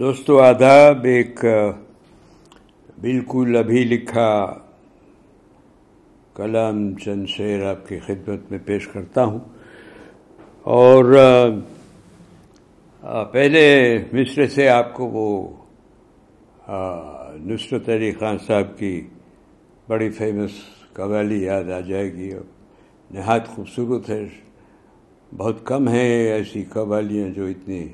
دوستو، آداب ایک بالکل ابھی لکھا کلام چند شعر آپ کی خدمت میں پیش کرتا ہوں۔ اور پہلے مصر سے آپ کو وہ نصرت علی خان صاحب کی بڑی فیمس قوالی یاد آ جائے گی۔ اور نہایت خوبصورت ہے۔ بہت کم ہیں ایسی قوالیاں جو اتنی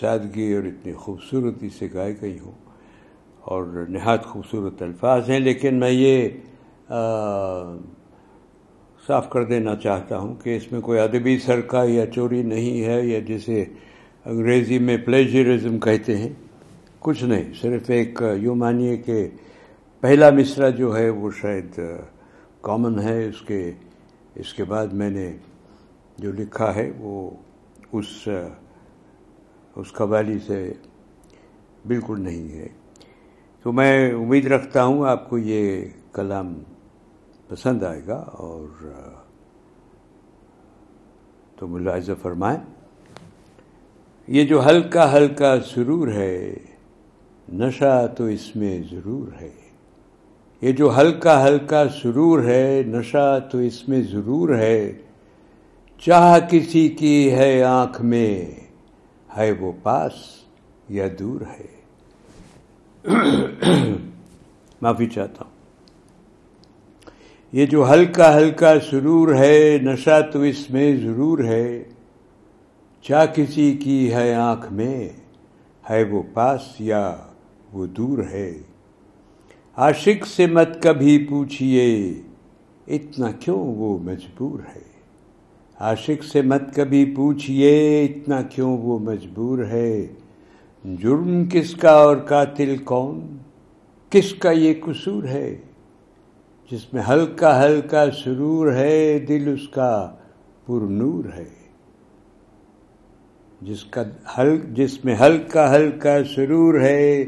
سادگی اور اتنی خوبصورتی سے گائے گئی ہوں اور نہایت خوبصورت الفاظ ہیں، لیکن میں یہ صاف کر دینا چاہتا ہوں کہ اس میں کوئی ادبی سرکہ یا چوری نہیں ہے یا جسے انگریزی میں پلیجرزم کہتے ہیں، کچھ نہیں، صرف ایک یوں مانیے کہ پہلا مصرع جو ہے وہ شاید کامن ہے، اس کے اس کے بعد میں نے جو لکھا ہے وہ اس اس قوالی سے بالکل نہیں ہے۔ تو میں امید رکھتا ہوں آپ کو یہ کلام پسند آئے گا اور تو ملاحظہ فرمائیں۔ یہ جو ہلکا ہلکا سرور ہے، نشہ تو اس میں ضرور ہے۔ یہ جو ہلکا ہلکا سرور ہے، نشہ تو اس میں ضرور ہے۔ چاہ کسی کی ہے آنکھ میں ہے وہ پاس یا دور ہے؟ معافی چاہتا ہوں۔ یہ جو ہلکا ہلکا سرور ہے، نشہ تو اس میں ضرور ہے۔ چاہ کسی کی ہے آنکھ میں، ہے وہ پاس یا وہ دور ہے؟ عاشق سے مت کبھی پوچھئے، اتنا کیوں وہ مجبور ہے؟ عاشق سے مت کبھی پوچھئے اتنا کیوں وہ مجبور ہے؟ جرم کس کا اور قاتل کون؟ کس کا یہ قصور ہے؟ جس میں ہلکا ہلکا سرور ہے، دل اس کا پر نور ہے۔ جس کا ہل، جس میں ہلکا ہلکا سرور ہے،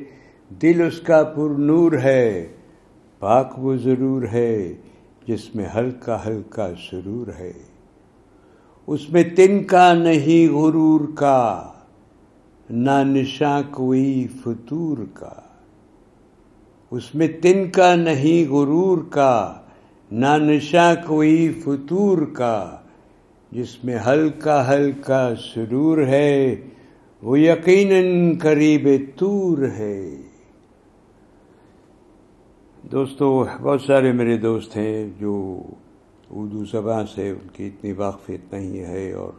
دل اس کا پر نور ہے۔ پاک وہ ضرور ہے جس میں ہلکا ہلکا سرور ہے۔ اس میں تن کا نہیں غرور کا، نہ نشاں کوئی فطور کا۔ اس میں تن کا نہیں غرور کا، نہ نشاں کوئی فطور کا۔ جس میں ہلکا ہلکا سرور ہے، وہ یقیناً قریب تور ہے۔ دوستو، بہت سارے میرے دوست ہیں جو اردو زبان سے ان کی اتنی واقفیت نہیں ہے اور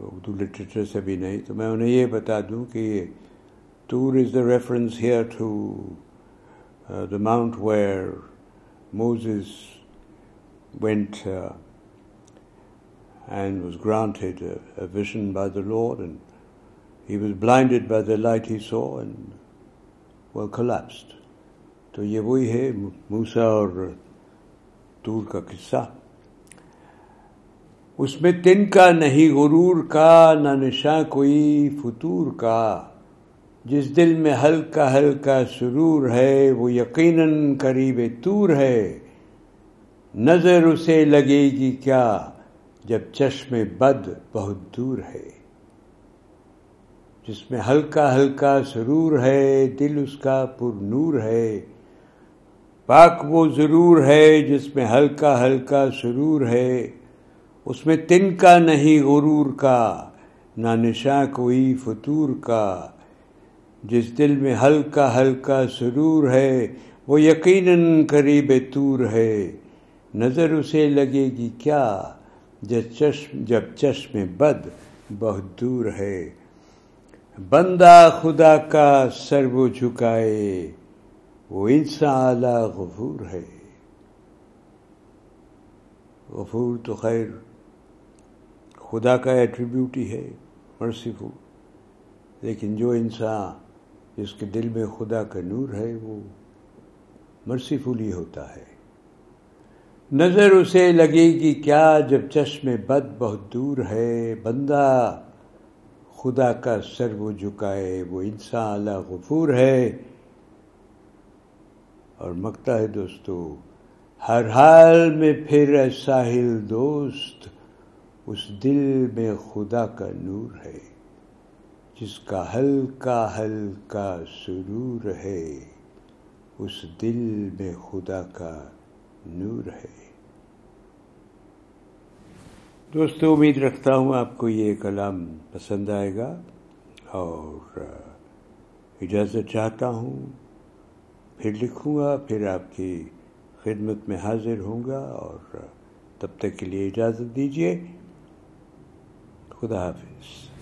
اردو لٹریچر سے بھی نہیں۔ تو میں انہیں یہ بتا دوں کہ Tur is the reference here to the mount where Moses went and was granted vision by the Lord and he was blinded by the light he saw and وہ کلیپسڈ تو یہ وہی ہے، موسا اور دور کا قصہ۔ اس میں تن کا نہیں، غرور کا، نہ نشاں کوئی فطور کا۔ جس دل میں ہلکا ہلکا سرور ہے، وہ یقیناً قریب تور ہے۔ نظر اسے لگے گی کیا، جب چشم بد بہت دور ہے۔ جس میں ہلکا ہلکا سرور ہے، دل اس کا پر نور ہے۔ پاک وہ ضرور ہے جس میں ہلکا ہلکا سرور ہے، اس میں تن کا نہیں غرور کا، نہ نشاں کوئی فطور کا۔ جس دل میں ہلکا ہلکا سرور ہے، وہ یقیناً قریب تور ہے۔ نظر اسے لگے گی کیا جب چشم جب چشم بد بہت دور ہے۔ بندہ خدا کا سر وہ جھکائے۔ وہ انسان اعلی غفور ہے۔ غفور تو خیر، خدا کا ایٹریبیوٹ ہی ہے مرسیفل لیکن جو انسان جس کے دل میں خدا کا نور ہے، وہ مرسیفل ہی ہوتا ہے۔ نظر اسے لگے گی کیا جب چشم بد بہت دور ہے، بندہ خدا کا سر وہ جھکائے، وہ انسان اعلی غفور ہے۔ اور مکتا ہے دوستو، ہر حال میں پھر ساحل دوست، اس دل میں خدا کا نور ہے، جس کا ہلکا ہلکا سرور ہے، اس دل میں خدا کا نور ہے۔ دوستو، امید رکھتا ہوں آپ کو یہ کلام پسند آئے گا اور، اجازت چاہتا ہوں پھر لکھوں گا، پھر آپ کی خدمت میں حاضر ہوں گا اور تب تک کے لیے اجازت دیجیے خدا حافظ۔